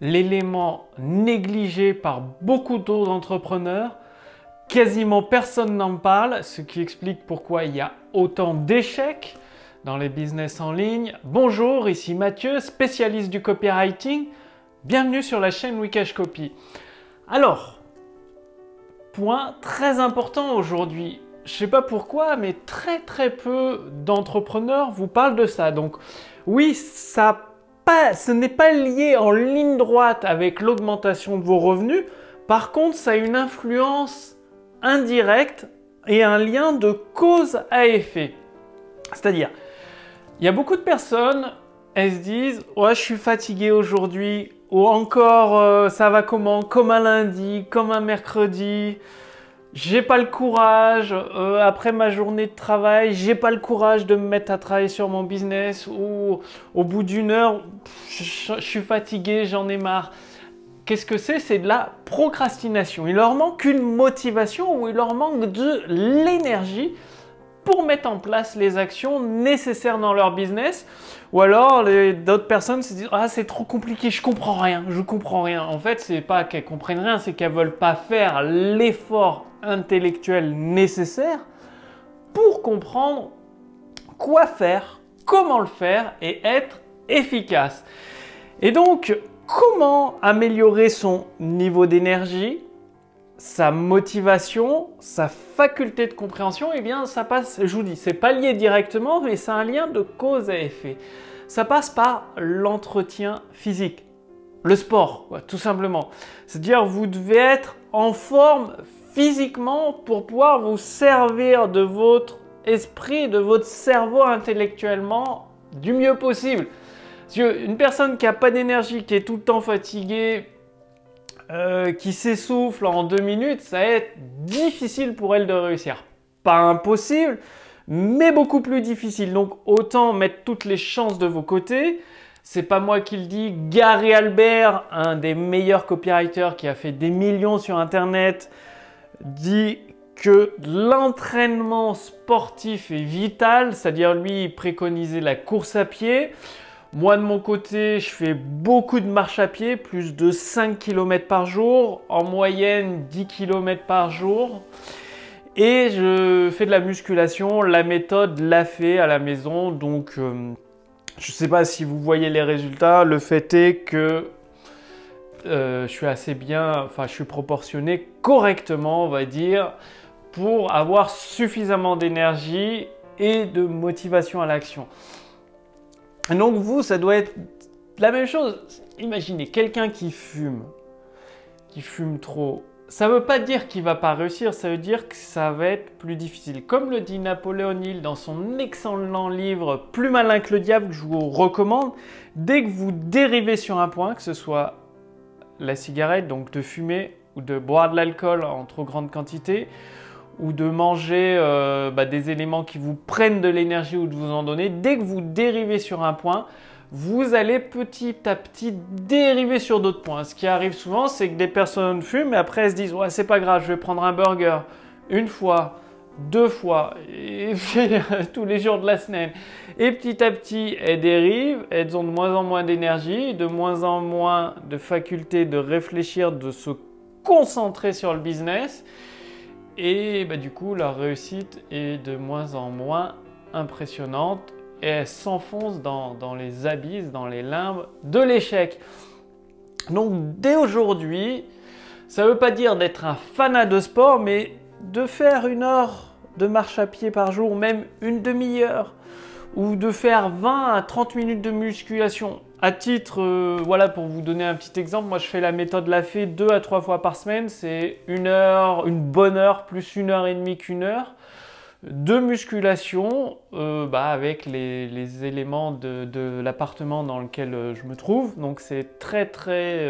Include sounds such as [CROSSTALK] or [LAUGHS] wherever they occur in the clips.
l'élément négligé par beaucoup d'autres entrepreneurs. Quasiment personne n'en parle, ce qui explique pourquoi il y a autant d'échecs dans les business en ligne. Bonjour, ici Mathieu, spécialiste du copywriting. Bienvenue sur la chaîne Wikash Copy. Alors, point très important aujourd'hui. Je sais pas pourquoi, mais très très peu d'entrepreneurs vous parlent de ça. Donc, oui, ça ce n'est pas lié en ligne droite avec l'augmentation de vos revenus. Par contre, ça a une influence indirecte et un lien de cause à effet. C'est-à-dire, il y a beaucoup de personnes, elles se disent Ouais, je suis fatigué aujourd'hui, ou encore euh, ça va comment? Comme un lundi, comme un mercredi. J'ai pas le courage, euh, après ma journée de travail, j'ai pas le courage de me mettre à travailler sur mon business, ou au bout d'une heure, je suis fatigué, j'en ai marre. Qu'est-ce que c'est? C'est de la procrastination. Il leur manque une motivation ou il leur manque de l'énergie pour mettre en place les actions nécessaires dans leur business. Ou alors d'autres personnes se disent ah c'est trop compliqué, je comprends rien, je comprends rien. En fait, c'est pas qu'elles comprennent rien, c'est qu'elles veulent pas faire l'effort intellectuel nécessaire pour comprendre quoi faire, comment le faire et être efficace. Et donc comment améliorer son niveau d'énergie, sa motivation, sa faculté de compréhension, eh bien ça passe, je vous dis, c'est pas lié directement, mais c'est un lien de cause à effet. Ça passe par l'entretien physique, le sport, tout simplement. C'est-à-dire vous devez être en forme physiquement pour pouvoir vous servir de votre esprit, de votre cerveau intellectuellement du mieux possible. Une personne qui n'a pas d'énergie, qui est tout le temps fatiguée, euh, qui s'essouffle en deux minutes, ça va être difficile pour elle de réussir. Pas impossible, mais beaucoup plus difficile. Donc autant mettre toutes les chances de vos côtés. C'est pas moi qui le dis. Gary Albert, un des meilleurs copywriters qui a fait des millions sur Internet, dit que l'entraînement sportif est vital, c'est-à-dire lui, il préconisait la course à pied. Moi de mon côté, je fais beaucoup de marche à pied, plus de 5 km par jour, en moyenne 10 km par jour. Et je fais de la musculation, la méthode l'a fait à la maison, donc euh, je ne sais pas si vous voyez les résultats. Le fait est que euh, je suis assez bien, enfin je suis proportionné correctement, on va dire, pour avoir suffisamment d'énergie et de motivation à l'action. Donc vous, ça doit être la même chose. Imaginez quelqu'un qui fume, qui fume trop. Ça ne veut pas dire qu'il va pas réussir, ça veut dire que ça va être plus difficile. Comme le dit Napoléon Hill dans son excellent livre Plus malin que le diable, que je vous recommande, dès que vous dérivez sur un point, que ce soit la cigarette, donc de fumer ou de boire de l'alcool en trop grande quantité, ou de manger euh, bah, des éléments qui vous prennent de l'énergie ou de vous en donner, dès que vous dérivez sur un point, vous allez petit à petit dériver sur d'autres points. Ce qui arrive souvent, c'est que des personnes fument et après elles se disent ouais c'est pas grave, je vais prendre un burger une fois, deux fois, [LAUGHS] tous les jours de la semaine. Et petit à petit, elles dérivent, elles ont de moins en moins d'énergie, de moins en moins de faculté de réfléchir, de se concentrer sur le business. Et bah, du coup, leur réussite est de moins en moins impressionnante et elle s'enfonce dans, les abysses, dans les limbes de l'échec. Donc dès aujourd'hui, ça ne veut pas dire d'être un fanat de sport, mais de faire une heure de marche à pied par jour, même une demi-heure, ou de faire 20 à 30 minutes de musculation. À titre, euh, voilà, pour vous donner un petit exemple, moi je fais la méthode la fée deux à trois fois par semaine. C'est une heure, une bonne heure, plus une heure et demie qu'une heure de musculation euh, bah, avec les, éléments de, l'appartement dans lequel euh, je me trouve. Donc c'est très très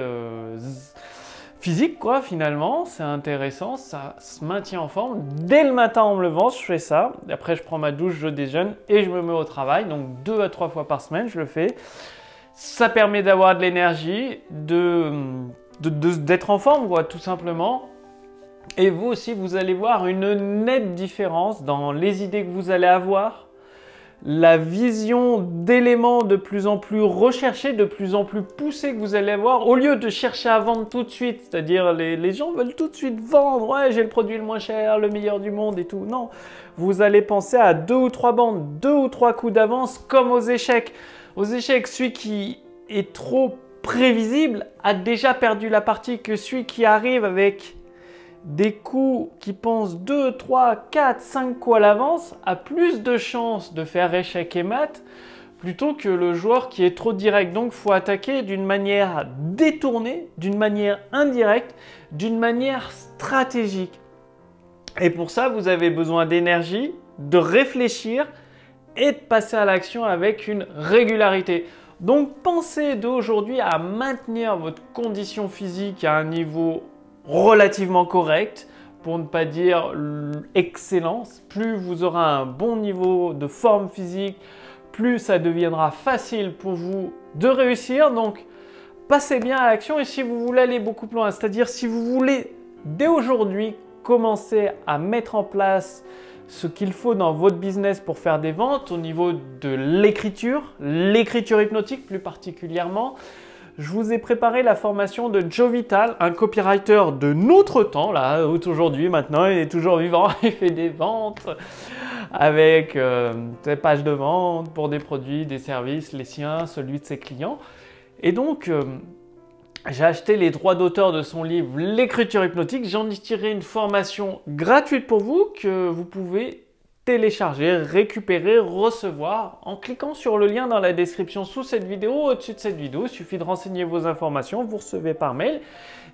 physique quoi finalement, c'est intéressant, ça se maintient en forme. Dès le matin en me levant, je fais ça. Après je prends ma douche, je déjeune et je me mets au travail. Donc deux à trois fois par semaine, je le fais. Ça permet d'avoir de l'énergie, de, d'être en forme, quoi, tout simplement. Et vous aussi, vous allez voir une nette différence dans les idées que vous allez avoir, la vision d'éléments de plus en plus recherchés, de plus en plus poussés que vous allez avoir, au lieu de chercher à vendre tout de suite, c'est-à-dire les, les, gens veulent tout de suite vendre, ouais j'ai le produit le moins cher, le meilleur du monde et tout. Non, vous allez penser à deux ou trois bandes, deux ou trois coups d'avance comme aux échecs. Aux échecs, celui qui est trop prévisible a déjà perdu la partie que celui qui arrive avec des coups qui pensent 2, 3, 4, 5 coups à l'avance a plus de chances de faire échec et mat plutôt que le joueur qui est trop direct. Donc faut attaquer d'une manière détournée, d'une manière indirecte, d'une manière stratégique. Et pour ça, vous avez besoin d'énergie, de réfléchir et de passer à l'action avec une régularité. Donc pensez d'aujourd'hui à maintenir votre condition physique à un niveau relativement correct, pour ne pas dire excellence. Plus vous aurez un bon niveau de forme physique, plus ça deviendra facile pour vous de réussir. Donc, passez bien à l'action et si vous voulez aller beaucoup plus loin, c'est-à-dire si vous voulez dès aujourd'hui commencer à mettre en place ce qu'il faut dans votre business pour faire des ventes au niveau de l'écriture, l'écriture hypnotique plus particulièrement, je vous ai préparé la formation de Joe Vital, un copywriter de notre temps, là, aujourd'hui, maintenant, il est toujours vivant, [LAUGHS] il fait des ventes avec euh, des pages de vente pour des produits, des services, les siens, celui de ses clients. Et donc, euh, j'ai acheté les droits d'auteur de son livre L'écriture hypnotique. J'en ai tiré une formation gratuite pour vous que vous pouvez télécharger, récupérer, recevoir en cliquant sur le lien dans la description sous cette vidéo, au-dessus de cette vidéo. Il suffit de renseigner vos informations, vous recevez par mail.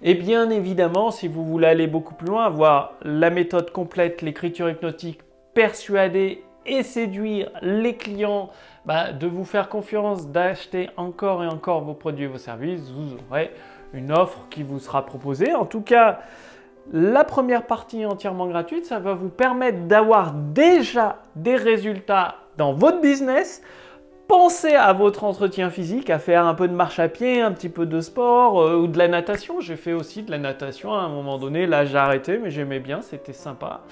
Et bien évidemment, si vous voulez aller beaucoup plus loin, voir la méthode complète, l'écriture hypnotique, persuader et séduire les clients, bah, de vous faire confiance, d'acheter encore et encore vos produits et vos services, vous aurez une offre qui vous sera proposée. En tout cas, la première partie entièrement gratuite, ça va vous permettre d'avoir déjà des résultats dans votre business. Pensez à votre entretien physique, à faire un peu de marche à pied, un petit peu de sport euh, ou de la natation. J'ai fait aussi de la natation à un moment donné. Là, j'ai arrêté, mais j'aimais bien, c'était sympa.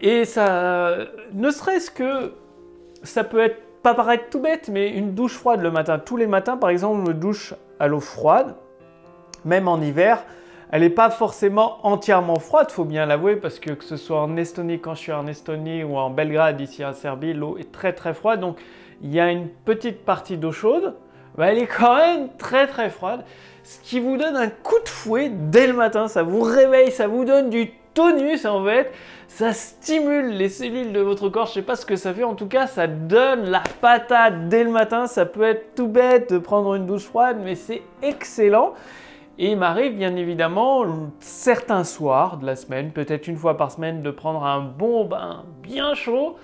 Et ça, ne serait-ce que, ça peut être pas paraître tout bête, mais une douche froide le matin. Tous les matins, par exemple, me douche à l'eau froide, même en hiver. Elle n'est pas forcément entièrement froide, faut bien l'avouer, parce que que ce soit en Estonie, quand je suis en Estonie ou en Belgrade, ici à Serbie, l'eau est très très froide. Donc il y a une petite partie d'eau chaude, mais elle est quand même très très froide. Ce qui vous donne un coup de fouet dès le matin, ça vous réveille, ça vous donne du tonus en fait, ça stimule les cellules de votre corps, je sais pas ce que ça fait, en tout cas ça donne la patate dès le matin, ça peut être tout bête de prendre une douche froide, mais c'est excellent. Et il m'arrive bien évidemment certains soirs de la semaine, peut-être une fois par semaine, de prendre un bon bain bien chaud.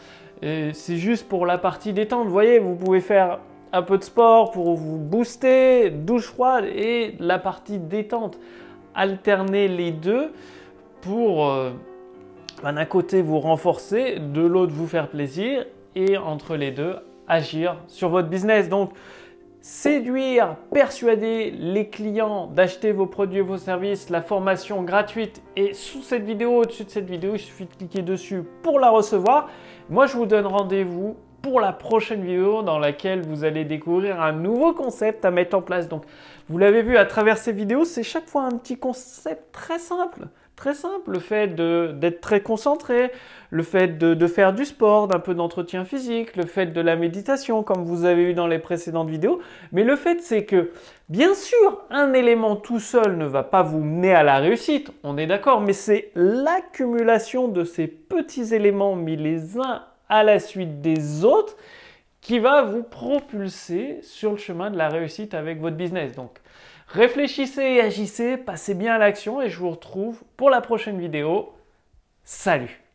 C'est juste pour la partie détente. Vous voyez, vous pouvez faire un peu de sport pour vous booster, douche froide et la partie détente. Alterner les deux pour euh, d'un côté vous renforcer, de l'autre vous faire plaisir et entre les deux agir sur votre business. Donc séduire, persuader les clients d'acheter vos produits et vos services, la formation gratuite est sous cette vidéo, au-dessus de cette vidéo, il suffit de cliquer dessus pour la recevoir. Moi je vous donne rendez-vous pour la prochaine vidéo dans laquelle vous allez découvrir un nouveau concept à mettre en place. Donc vous l'avez vu à travers ces vidéos, c'est chaque fois un petit concept très simple Très simple, le fait d'être très concentré, le fait de, faire du sport, d'un peu d'entretien physique, le fait de la méditation, comme vous avez eu dans les précédentes vidéos. Mais le fait, c'est que, bien sûr, un élément tout seul ne va pas vous mener à la réussite, on est d'accord, mais c'est l'accumulation de ces petits éléments mis les uns à la suite des autres qui va vous propulser sur le chemin de la réussite avec votre business. Donc, Réfléchissez et agissez, passez bien à l'action et je vous retrouve pour la prochaine vidéo. Salut